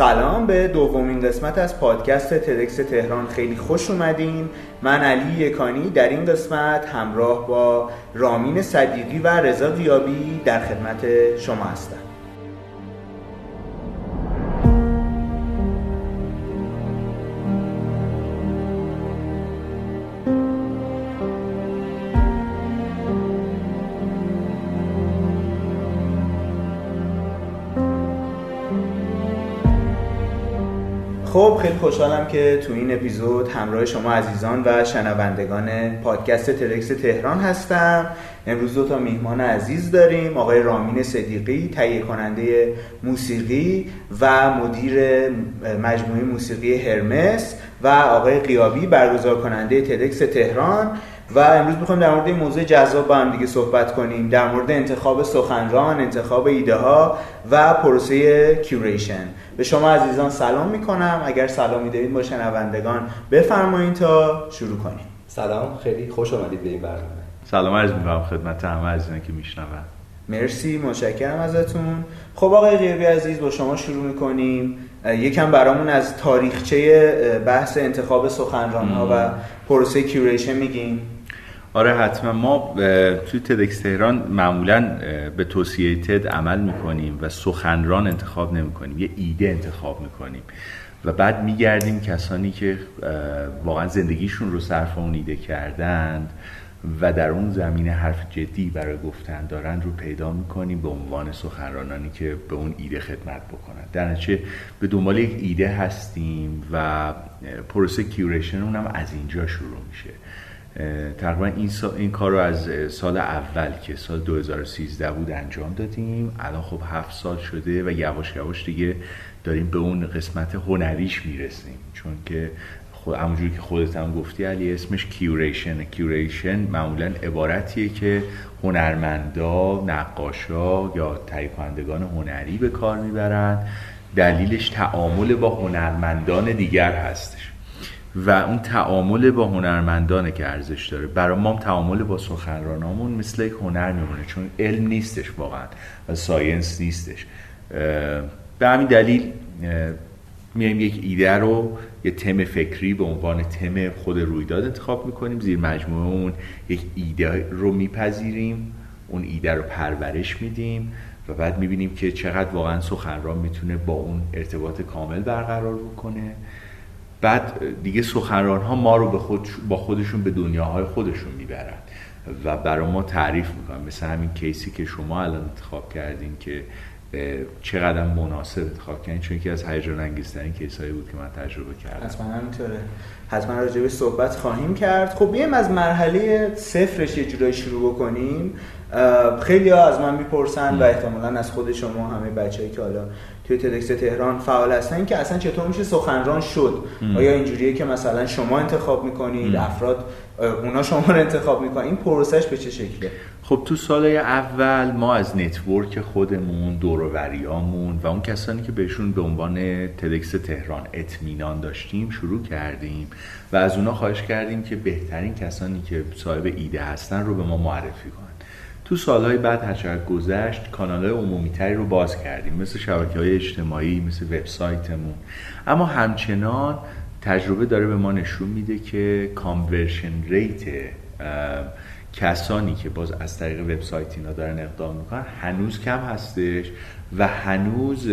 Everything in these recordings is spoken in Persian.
سلام به دومین قسمت از پادکست تدکس تهران. خیلی خوش اومدین. من علی یکانی در این قسمت همراه با رامین صدیقی و رضا دیابی در خدمت شما هستم. خب خیلی خوشحالم که تو این اپیزود همراه شما عزیزان و شنوندگان پادکست ترکس تهران هستم. امروز دو تا میهمان عزیز داریم آقای رامین صدیقی تهیه کننده موسیقی و مدیر مجموعه موسیقی هرمس و آقای قیابی برگزار کننده تدکس تهران. و امروز می‌خوایم در مورد این موضوع جذاب با هم دیگه صحبت کنیم در مورد انتخاب سخنران انتخاب ایده ها و پروسه کیوریشن به شما عزیزان سلام می‌کنم. اگر سلامی دارید با شنوندگان بفرمایید تا شروع کنیم. سلام خیلی خوش آمدید به این برنامه. سلام عرض می‌کنم خدمت همه عزیزان که میشنون. مرسی متشکرم ازتون. خب آقای غیبی عزیز با شما شروع می‌کنیم. یکم برامون از تاریخچه بحث انتخاب سخنران ها و پروسه کیوریشن میگیم. آره حتما. ما توی تدکس تهران معمولا به توصیه تد عمل می‌کنیم و سخنران انتخاب نمی‌کنیم. یه ایده انتخاب می‌کنیم. و بعد میگردیم کسانی که واقعا زندگیشون رو صرف اون ایده کردند و در اون زمینه حرف جدی برای گفتن دارن رو پیدا می‌کنیم به عنوان سخنرانانی که به اون ایده خدمت بکنن. در نتیجه به دنبال یک ایده هستیم و پروسه کیوریشن اونم از اینجا شروع میشه. تقریبا این, این کار رو از سال اول که سال 2013 بود انجام دادیم. الان خب هفت سال شده و یواش یواش دیگه داریم به اون قسمت هنریش می‌رسیم. چون که خود همونجوری که خودت هم گفتی علی اسمش کیوریشن. کیوریشن معمولا عبارتیه که هنرمندا نقاشا یا تهیه هنری به کار می‌برن. دلیلش تعامل با هنرمندان دیگر هستش. و اون تعامل با هنرمندانه که ارزش داره. برای ما تعامل با سخنرانامون مثل یک هنر میمونه چون علم نیستش واقعا و ساینس نیستش. به همین دلیل میایم یک ایده رو یه تم فکری به عنوان تم خود رویداد انتخاب می‌کنیم. زیر مجموعه اون یک ایده رو میپذیریم اون ایده رو پرورش میدیم و بعد می‌بینیم که چقدر واقعا سخنران می‌تونه با اون ارتباط کامل برقرار بکنه. بعد دیگه سخنران ها ما رو به خود با خودشون به دنیاهای خودشون می‌برن. و برای ما تعریف می‌کنن. مثل همین کیسی که شما الان انتخاب کردین که چقدر مناسب انتخاب کردین. چون یکی از هیجان انگیزترین کیسایی بود که من تجربه کردم. حتما همینطوره. حتما راجع به صحبت خواهیم کرد. خب بیایم از مرحله صفرش یه جورایی شروع بکنیم. خیلی ها از من می‌پرسن و احتمالا از خود شما همه بچه‌ای که حالا توی TEDx تهران فعال هستن. که اصلا چطور میشه سخنران شد؟ آیا اینجوریه که مثلا شما انتخاب می‌کنید افراد اونا شما رو انتخاب می‌کنن؟ این process ش به چه شکله؟ خب تو سال اول ما از network خودمون دوروریامون و اون کسانی که بهشون به عنوان تدکس تهران اطمینان داشتیم شروع کردیم و از اونا خواهش کردیم که بهترین کسانی که صاحب ایده هستن رو به ما معرفی کنن. تو سالهای بعد هر گذشت کانال های عمومی تری رو باز کردیم. مثل شبکه های اجتماعی مثل وبسایتمون. اما همچنان تجربه داره به ما نشون میده که conversion rate کسانی که باز از طریق وبسایت اینا دارن اقدام می‌کنن هنوز کم هستش. و هنوز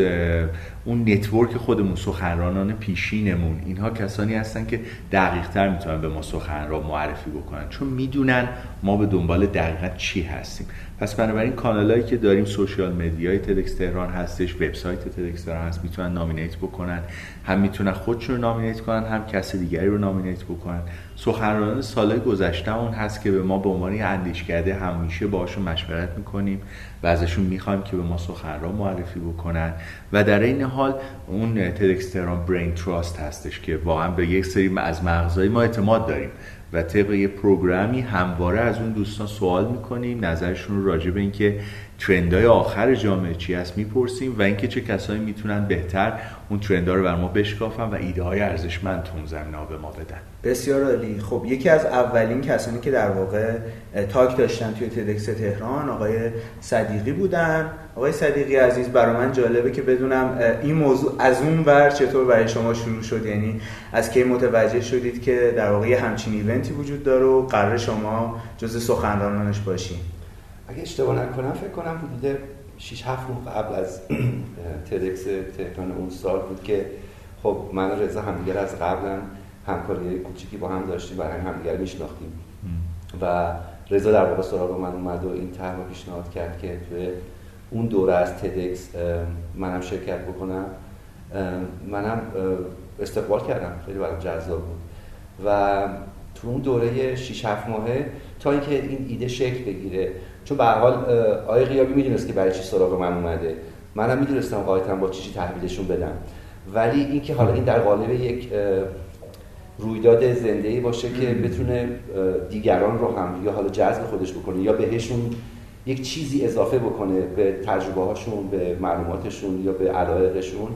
اون network خودمون سخنرانان پیشینمون اینها کسانی هستن که دقیق تر می‌تونن به ما سخنران معرفی بکنن. چون می‌دونن ما به دنبال دقیقا چی هستیم. پس بنابراین کانالایی که داریم social media ی تدکس تهران هستش وبسایت تدکس تهران هست می‌تونن nominate بکنن. هم می‌تونن خودشون رو nominate کنن هم کسی دیگری رو nominate بکنن. سخنرانان سال گذشته اون هست که به ما به عنوان اندیشکده همیشه باشون مشورت می‌کنیم. و ازشون می‌خوایم که به ما سخنران معرفی بکنن. و در این حال اون تدکس تهران brain trust هستش که واقعا به یک سری از مغزای ما اعتماد داریم و طبق یه پروگرامی همواره از اون دوستان سوال می‌کنیم نظرشون رو راجع به اینکه ترندهای آخر جامعه چی هست می‌پرسیم و اینکه چه کسایی می‌تونن بهتر اون ترندها رو بر ما بشکافن و ایده های ارزشمند تو اون به ما بدن. بسیار عالی. خب یکی از اولین کسانی که در واقع تاک داشتن توی تدکس تهران آقای صدیقی بودن. آقای صدیقی عزیز برای من جالبه که بدونم این موضوع از اون ور چطور برای شما شروع شد؟ یعنی از کی متوجه شدید که در واقع همچین ایونتی وجود داره و قرار شما جز سخنرانانش باشین؟ اگه اشتباه نکنم فکر کنم حدود 6 7 ماه قبل از تدکس تهران اون سال بود که خب من و رضا همدیگر از قبلا همکاری کوچیکی با هم داشتیم برای هم همدیگر میشناختیم. و رضا در واقع سراغ من اومد و این طرح پیشنهاد کرد که توی اون دوره از تدکس منم شرکت بکنم. منم استقبال کردم. خیلی برام جذاب بود. و تو اون دوره 6 7 ماهه تا اینکه این ایده شکل بگیره. چون به حال آقای غیابی می‌دونست که برای چی سراغ من اومده. منم می‌دونستم قاعدتا با چی تحویلشون بدم. ولی اینکه حالا این در قالب یک رویداد زنده ای باشه که بتونه دیگران رو هم یا حالا جذب خودش بکنه یا بهشون یک چیزی اضافه بکنه به تجربه هاشون به معلوماتشون یا به علایقشون.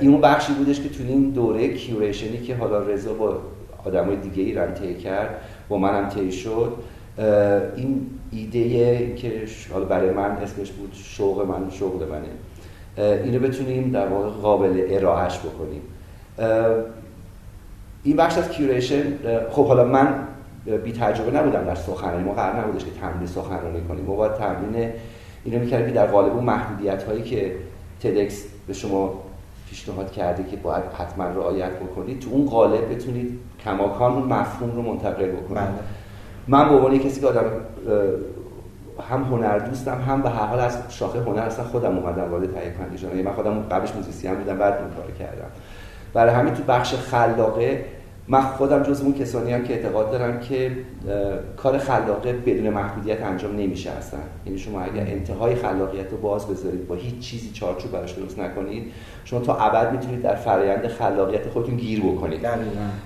این اون بخشی بودش که تو این دوره کیوریشنی که حالا رضا با آدمای دیگه ای رم کرد با منم طی شد. این ایده که حالا برای من اسمش بود شوق من شغل منه. اینو بتونیم در واقع قابل ارائهش بکنیم. این بخش از کیوریشن خب حالا من بی تجربه نبودم در سخنرانی. ما قرار نبودش که تمرین سخنرانی کنیم. ما باید تمرین اینو می‌کردیم که در قالب اون محدودیت هایی که تدکس به شما پیشنهاد کرده که باید حتما رعایت بکنید تو اون قالب بتونید کماکان اون مفهوم رو منتقل بکنید. بله. من به عنوان کسی که آدم هم هنر دوستم هم به هر حال از شاخه هنر اصلا خودم اومدم وارد تهیه کننده شدم یعنی من خودم قبلش موزیسین بودم بعد اون کار کردم. برای همین تو بخش خلاقه من خودم جز اون کسانی هم که اعتقاد دارم که کار خلاقه بدون محدودیت انجام نمیشه اصلا. یعنی شما اگر انتهای خلاقیت رو باز بذارید با هیچ چیزی چارچوب براش درست نکنید شما تا ابد می‌تونید در فرایند خلاقیت خودتون گیر بکنید.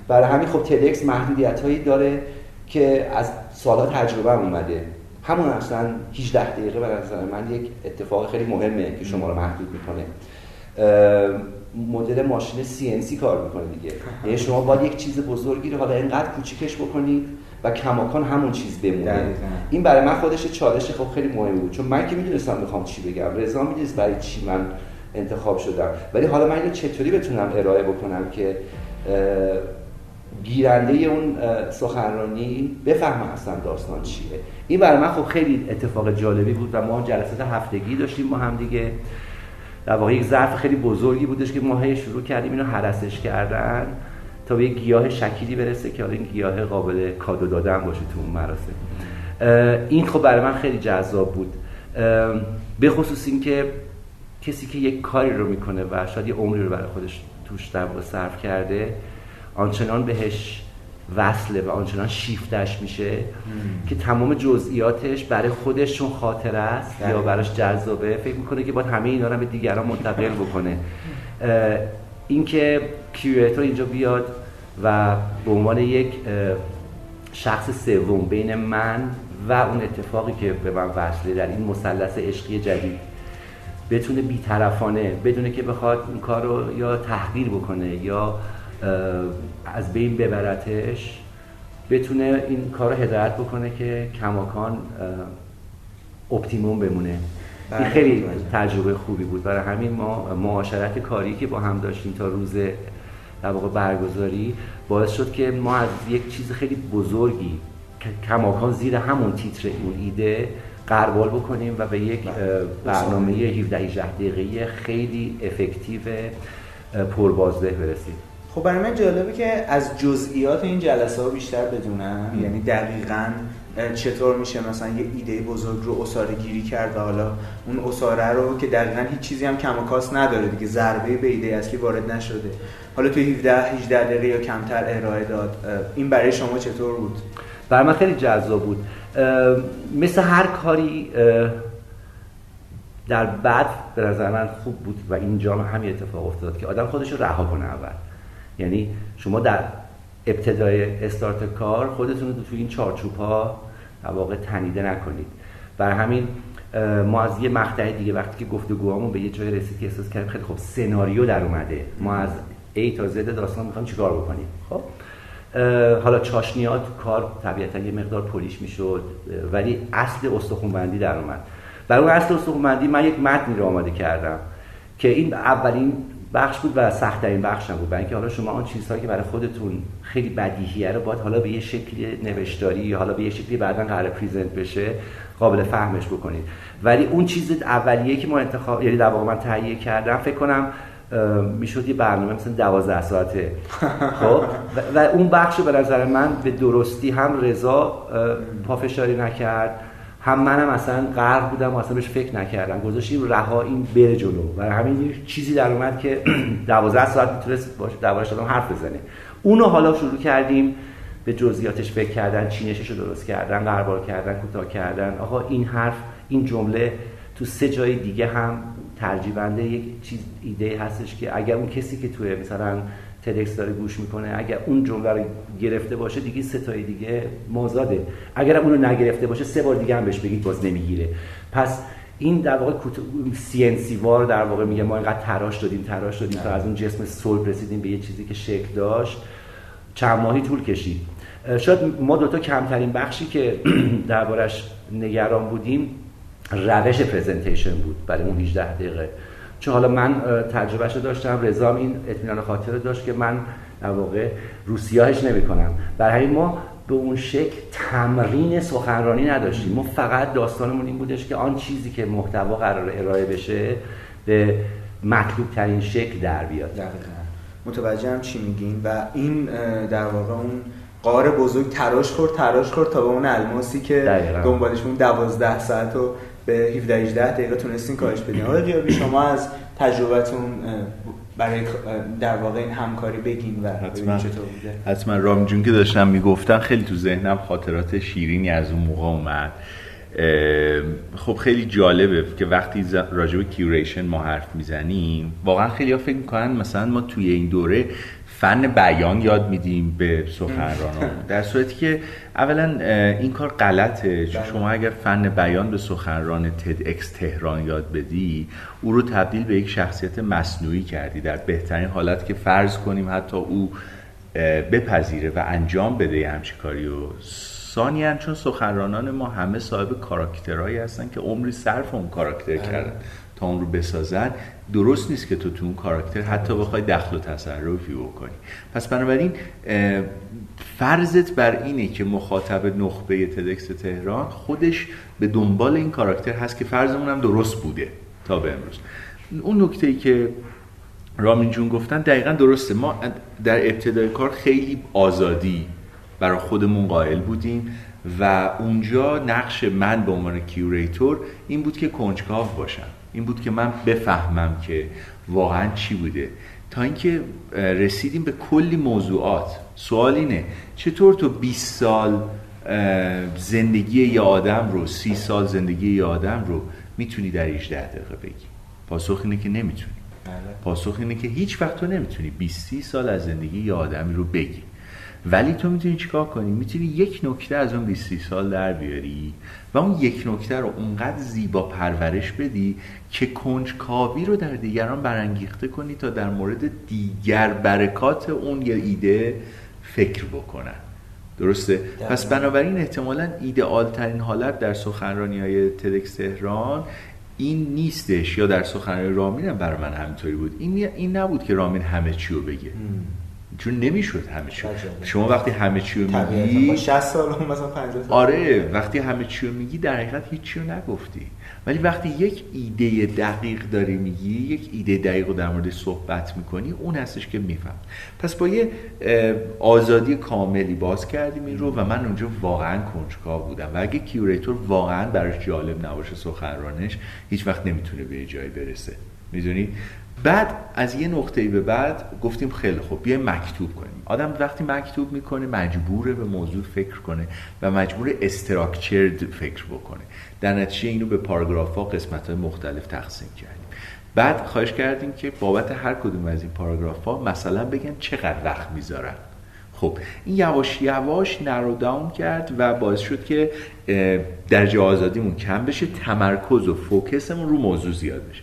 برای همین خب تدکس محدودیت هایی داره که از سالها تجربه هم اومده. همون اصلا 18 دقیقه به نظر من یک اتفاق خیلی مهمه که شما رو محدود می‌کنه. مدل ماشین CNC کار می‌کنه دیگه. یعنی شما باید یک چیز بزرگی رو حالا اینقدر کوچیکش بکنید و کماکان همون چیز بمونه. این برای من خودش چالش خب خیلی مهم بود. چون من که می‌دونستم می‌خوام چی بگم. رضا می‌دونست برای چی من انتخاب شدم. ولی حالا من اینو چطوری بتونم ارائه بکنم که گیرنده اون سخنرانی بفهمه اصلا داستان چیه. این برای من خب خیلی اتفاق جالبی بود و ما جلسات هفتگی داشتیم با هم دیگه. در واقع یک ظرف خیلی بزرگی بودش که ما شروع کردیم اینو حرسش کردن تا به یک گیاه شکیلی برسه که حالا این گیاه قابل کادو دادن باشه تو اون مراسم. این خب برای من خیلی جذاب بود. به خصوص اینکه کسی که یک کاری رو می‌کنه و شاید یه عمری رو برای خودش توش در واقع صرف کرده آنچنان بهش وصله و آنچنان شیفتش میشه که تمام جزئیاتش برای خودشون خاطر است یا براش جذابه. فکر می‌کنه که باید همه اینا رو به دیگران منتقل بکنه. اینکه curator اینجا بیاد و به عنوان یک شخص سوم بین من و اون اتفاقی که به من وصله در این مثلث عشقی جدید بتونه بیطرفانه بدون که بخواد اون کار رو یا تحقیر بکنه یا از بین ببرتش بتونه این کار رو هدایت بکنه که کماکان optimum بمونه. این بله، خیلی تجربه خوبی بود. برای همین ما معاشرت کاری که با هم داشتیم تا روز در واقع برگزاری باعث شد که ما از یک چیز خیلی بزرگی کماکان زیر همون تیتر اون ایده قربال بکنیم و به یک بله. برنامه 17 18 دقیقه خیلی افکتیو پربازده برسیم. خب برای من جالبه که از جزئیات این جلسه ها بیشتر بدونم. یعنی دقیقا چطور میشه مثلا یه ایده بزرگ رو اصاره گیری کرد و حالا اون اصاره رو که دقیقا هیچ چیزی هم کم و کاس نداره دیگه ضربه به ایده اصلی وارد نشده. حالا تو 17 18 دقیقه یا کمتر ارائه داد. این برای شما چطور بود؟ برای من خیلی جذاب بود. مثل هر کاری در بعد به نظر من خوب بود و اینجا همین اتفاق افتاد که آدم خودش رو رها کنه اول. یعنی شما در ابتدای استارت کار خودتون رو تو این چارچوب ها واقع تنیده نکنید. بر همین ما از یه مقطع دیگه وقتی که گفتگوهامون به یه جای رسید که احساس کردیم خیلی خب سناریو در اومده. ما از A تا Z داستان می‌خوایم چیکار بکنیم؟ خب؟ حالا چاشنیات کار طبیعتا یه مقدار پولیش می‌شد ولی اصل استخونبندی در اومد. در اون اصل استخونبندی من یک متنی رو آماده کردم که این اولین بخش بود و سختترین بخش هم بود. برای اینکه حالا شما آن چیزهایی که برای خودتون خیلی بدیهیه رو باید حالا به یه شکلی نوشتاری یا حالا به یه شکلی بعدا قرار پریزنت بشه قابل فهمش بکنید. ولی اون چیز اولیه که ما انتخاب یعنی در واقع من تهیه کردم فکر کنم می‌شد یه برنامه مثل دوازده ساعته. خب؟ و اون بخش به نظر من به درستی هم رضا پافشاری نکرد. هم منم اصلا غرق بودم و اصلا بهش فکر نکردم. گذاشتیم رها این بره جلو. و همین چیزی در اومد که دوازده ساعت می‌تونست باشه دوازده شدم حرف بزنه. اونو حالا شروع کردیم به جزئیاتش فکر کردن چینشش رو درست کردن قربال کردن کوتاه کردن. آقا این حرف این جمله تو سه جای دیگه هم ترجیبنده یک چیز ایده هستش که اگر اون کسی که توی مثلا تدکس داره گوش می‌کنه. اگر اون جمله رو گرفته باشه دیگه سه تای دیگه مازاده. اگر اون رو نگرفته باشه سه بار دیگه هم بهش بگید باز نمی‌گیره. پس این در واقع سی ان سی وار در واقع میگه ما اینقدر تراش دادیم تراش دادیم تا از اون جسم صلب رسیدیم به یه چیزی که شکل داشت. چند ماهی طول کشید. شاید ما دوتا کمترین بخشی که دربارش نگران بودیم روش پرزنتیشن بود برای اون 18 دقیقه. چون حالا من تجربهش داشتم رضا این اطمینان خاطر داشت که من در واقع روسیاهش نمی کنم برای همین ما به اون شکل تمرین سخنرانی نداشتیم. ما فقط داستانمون این بودش که آن چیزی که محتوا قرار ارائه بشه به مطلوب ترین شکل در بیاد. متوجه هم چی میگین؟ و این در واقع اون قاره بزرگ تراش خورد تراش خورد تا به اون الماسی که دنبالش اون دوازده ساعت و به 17 18 دقیقه تونستین کارش بدین. آقای قیابی شما از تجربتون برای در واقع این همکاری بگین و حتما. چطور بوده. حتما. رام جون که داشتم می‌گفتن خیلی تو ذهنم خاطرات شیرینی از اون موقع اومد. خب خیلی جالبه که وقتی راجع به curation ما حرف می‌زنیم واقعا خیلی ها فکر می‌کنن مثلا ما توی این دوره فن بیان یاد میدیم به سخنرانان در صورتی که اولا این کار غلطه چون بله. شما اگر فن بیان به سخنران تد اکس تهران یاد بدی او رو تبدیل به یک شخصیت مصنوعی کردی در بهترین حالت که فرض کنیم حتی او بپذیره و انجام بده همچی کاری و ثانیا چون سخنرانان ما همه صاحب کاراکترهایی هستن که عمری صرف اون کاراکتر بله. کردن تا اون رو بسازن درست نیست که تو تو اون کاراکتر حتی بخوای دخل و تصرفی بکنی. پس بنابراین فرضت بر اینه که مخاطب نخبه تدکس تهران خودش به دنبال این کاراکتر هست که فرضمون هم درست بوده تا به امروز. اون نکته ای که رامین جون گفتن دقیقا درسته. ما در ابتدای کار خیلی آزادی برای خودمون قائل بودیم و اونجا نقش من به عنوان کیوریتور این بود که کنجکاو باشم. این بود که من بفهمم که واقعا چی بوده. تا اینکه رسیدیم به کلی موضوعات. سوال اینه چطور تو 20 سال زندگی یه آدم رو 30 سال زندگی یه آدم رو می‌تونی در 18 دقیقه بگی؟ پاسخ اینه که نمی‌تونی. بله. پاسخ اینه که هیچ وقت تو نمی‌تونی 20 سال از زندگی یه آدمی رو بگی. ولی تو می‌تونی چیکار کنی؟ می‌تونی یک نکته از اون 20 سال در بیاری و اون یک نکته رو اونقدر زیبا پرورش بدی که کنجکاوی رو در دیگران برانگیخته کنی تا در مورد دیگر برکات اون یه ایده فکر بکنن. درسته؟ پس بنابراین احتمالا ایدئال ترین حالت در سخنرانی های تدکس تهران این نیستش یا در سخنرانی رامین هم برای من همینطوری بود. این, این نبود که رامین همه چی رو بگه. چون نمی‌شد همه چی. شما وقتی همه چی رو میگی 60 سال مثلا 50 سال آره وقتی همه چی رو میگی در حقیقت هیچی رو نگفتی. ولی وقتی یک ایده دقیق داری میگی یک ایده دقیق رو در مورد صحبت می‌کنی اون هستش که میفهم پس با یه آزادی کاملی باز کردیم این رو و من اونجا واقعا کنجکاو بودم. و اگه curator واقعا براش جالب نباشه سخنرانش هیچ وقت نمی‌تونه به جایی برسه. می‌دونی؟ بعد از یه نقطه به بعد گفتیم خیلی خوب بیا مکتوب کنیم. آدم وقتی مکتوب می‌کنه مجبوره به موضوع فکر کنه و مجبور استراکچرد فکر بکنه. در نتیجه اینو به پاراگراف ها قسمت های مختلف تقسیم کردیم. بعد خواهش کردیم که بابت هر کدوم از این پاراگراف ها مثلا بگن چقدر وقت می‌ذارن. خب این یواش یواش نرو داون کرد و باعث شد که درجه آزادیمون کم بشه تمرکز و فوکسمون رو موضوع زیاد بشه.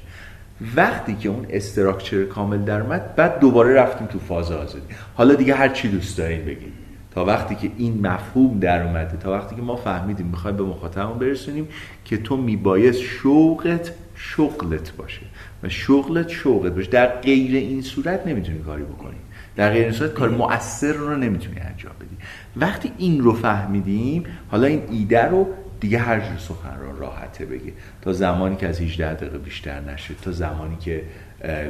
وقتی که اون استراکچر کامل در اومد بعد دوباره رفتیم تو فاز آزادی حالا دیگه هر چی دوست دارین بگید تا وقتی که این مفهوم در اومده تا وقتی که ما فهمیدیم می‌خوایم به مخاطبمون برسونیم که تو میبایست شوقت شغلت باشه و شغلت شوقت باشه. در غیر این صورت نمی‌تونی کاری بکنی. در غیر این صورت کار مؤثر رو نمی‌تونی انجام بدی. وقتی این رو فهمیدیم حالا این ایده رو دیگه هر جور سخنران راحته بگه. تا زمانی که از 18 دقیقه بیشتر نشه تا زمانی که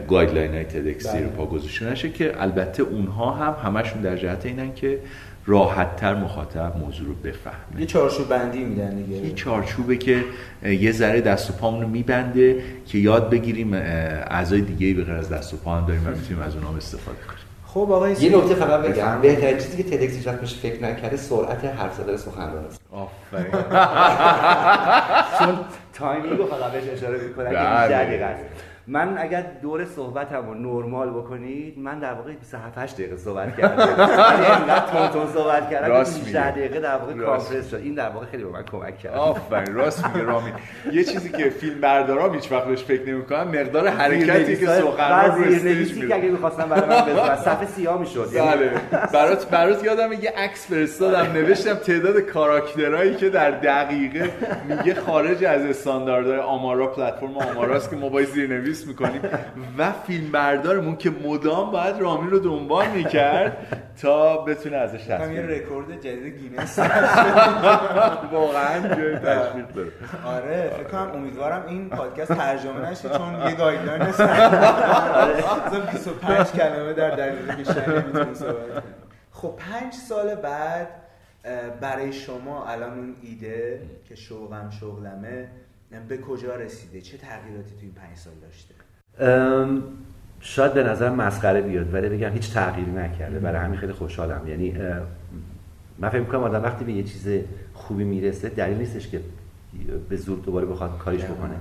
گایدلاین های تدکس زیر پا گذاشته نشه که البته اونها هم همشون در جهت اینن که راحت تر مخاطب موضوع رو بفهمه. یه چارچوب بندی میدن دیگه. یه چارچوبه که یه ذره دست و پامون رو میبنده که یاد بگیریم اعضای دیگه به غیر از دست و پا هم داریم و می‌تونیم از اونها استفاده کنیم. خب آقای یه نکته فقط بگم. بهترین چیزی که تدکس هیچ وقت فکر نکرده سرعت حرف زدن سخنران است. آفرین. چون timing رو فقط بهش اشاره می‌کنن که بله. 18 دقیقه است. من اگر دور صحبتم رو نرمال بکنید من در واقع 27 8 دقیقه صحبت کردم. ولی اینقدر تند تند صحبت کردم راست 18 میگه. دقیقه در واقع. compress شد. این در واقع خیلی به من کمک کرد. آفرین راست میگه رامین یه چیزی که فیلم بردارا هیچ وقت بهش فکر نمی‌کنن مقدار حرکتی که سخنران رو stage زیرنویسی که میده اگه می‌خواستم برای من بذارن صفحه سیاه می‌شد. بله. برات برات یادم یه عکس فرستادم نوشتم تعداد کاراکترهایی که در دقیقه میگه خارج از استانداردهای آمارا پلتفرم آماراست که ما باید زیرنویس می‌کنیم و فیلم بردارمون که مدام باید رامین رو دنبال می‌کرد تا بتونه ازش هم یه رکورد جدید گینس واقعا جای تشویق داره آره فکر کنم امیدوارم این پادکست ترجمه نشه چون یه guideline هست مثلا 25 کلمه در دقیقه صحبت کنیم. خب پنج سال بعد برای شما الان اون ایده که شوقم شغلمه به کجا رسیده؟ چه تغییراتی توی این پنج سال داشته؟ شاید به نظر مسخره بیاد ولی بگم هیچ تغییری نکرده. برای همین خیلی خوشحالم. یعنی من فکر می‌کنم آدم وقتی به یه چیز خوبی می‌رسه دلیل نیستش که به زور دوباره بخواد کاریش بکنه.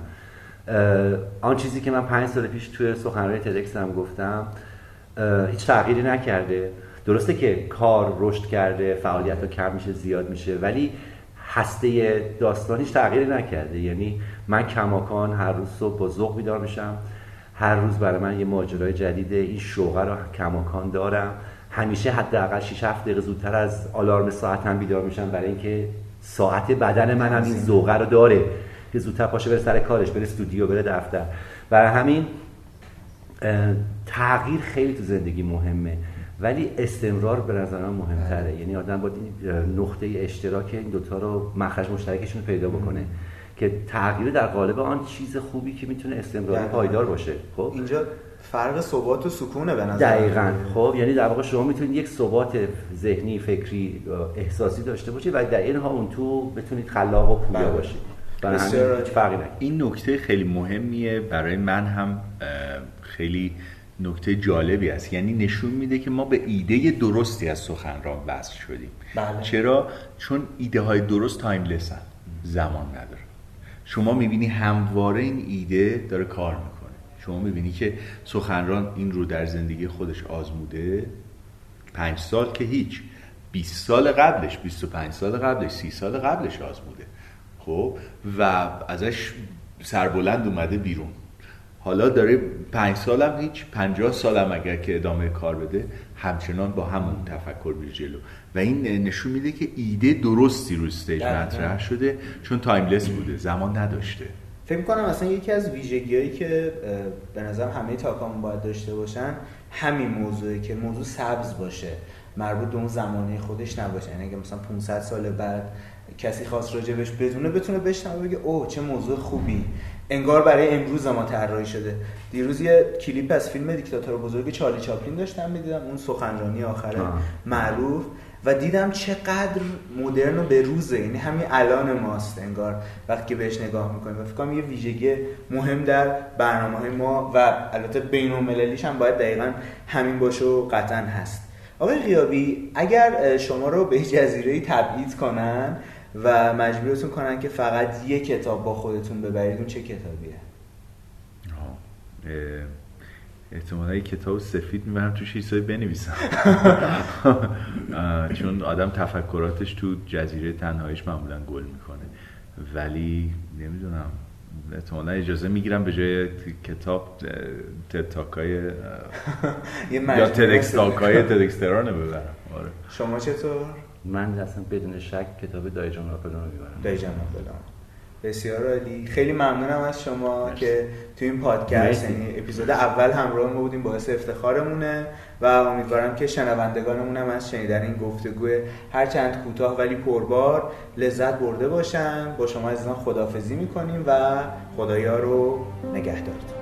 آن چیزی که من پنج سال پیش توی سخنرانی تدکس هم گفتم هیچ تغییری نکرده. درسته که کار رشد کرده فعالیت ها کم میشه زیاد میشه ولی هسته داستان هیچ تغییری نکرده. یعنی من کماکان هر روز صبح با ذوق بیدار میشم. هر روز برای من یه ماجرای جدیده این شوقه رو کماکان دارم. همیشه حداقل 6 7 دقیقه زودتر از آلارم ساعتم بیدار میشم برای اینکه ساعت بدن منم این ذوقه رو داره. که زودتر پاشه بره سر کارش بره استودیو بره دفتر. برای همین تغییر خیلی تو زندگی مهمه. ولی استمرار به نظر من مهمتره. یعنی آدم باید نقطه اشتراک این دوتا رو مخرج مشترکشون رو پیدا بکنه که تغییر در قالب آن چیز خوبی که می‌تونه استمراری دقیقاً. پایدار باشه. خب؟ اینجا فرق ثبات و سکونه به نظر دقیقا. خب؟ یعنی در واقع شما می‌تونید یک ثبات ذهنی فکری احساسی داشته باشید و در این ها اون تو بتونید خلاق و پویا بله. باشید. بسیار فرقی این نکته خیلی مهمیه. برای من هم خیلی نکته جالبی است. یعنی نشون میده که ما به ایده درستی از سخنران وصل شدیم. بله. چرا؟ چون ایده های درست تایملسن زمان نداره. شما می‌بینی همواره این ایده داره کار می‌کنه. شما می‌بینی که سخنران این رو در زندگی خودش آزموده پنج سال که هیچ. 20 سال قبلش 25 سال قبلش 30 سال قبلش آزموده. خب؟ و ازش سربلند اومده بیرون. حالا داره پنج سالم هیچ پنجاه سالم اگر که ادامه کار بده همچنان با همون تفکر میره جلو. و این نشون میده که ایده درستی رو stage. مطرح شده چون timeless بوده زمان نداشته. فکر می‌کنم مثلا یکی از ویژگیهایی که به نظر همه talk امون باید داشته باشن همین موضوعه که موضوع سبز باشه مربوط به اون زمانه خودش نباشه. یعنی اگه مثلا 500 سال بعد کسی خواست راجبش بدونه بتونه بشنوه بگه اوه چه موضوع خوبی. انگار برای امروز ما طراحی شده. دیروز یه کلیپ از فیلم دیکتاتور بزرگ چارلی چاپلین داشتم می‌دیدم اون سخنرانی آخر آه. معروف. و دیدم چقدر مدرن و به روزه یعنی همین الان ماست انگار. وقتی که بهش نگاه می‌کنیم. و فکر کنم یه ویژگی مهم در برنامه های ما و البته بین المللیش هم باید دقیقا همین باشه و قطعا هست. آقای غیابی اگر شما رو به جزیره تبعید کنن و مجبورتون کنن که فقط یه کتاب با خودتون ببرید اون چه کتابیه؟ احتمالا کتاب سفید می‌برم توش چیزایی بنویسم. چون آدم تفکراتش تو جزیره تنهاییش معمولا گل می‌کنه. ولی نمی‌دونم احتمالا اجازه می‌گیرم به جای کتاب تتاکای یا تدکستاکای تدکسترانه ببرم. آره. شما چطور؟ من اصلا بدون شک کتاب دایجان آپلون رو می‌برم. دایجان آپلون بسیار عالی. خیلی ممنونم از شما که تو این پادکست یعنی اپیزود اول همراه ما بودیم باعث افتخارمونه و امیدوارم که شنوندگانمون هم از شنیدن این گفتگو هر چند کوتاه ولی پربار لذت برده باشن. با شما عزیزان خدافزی می‌کنیم و خدایا رو نگهدارتون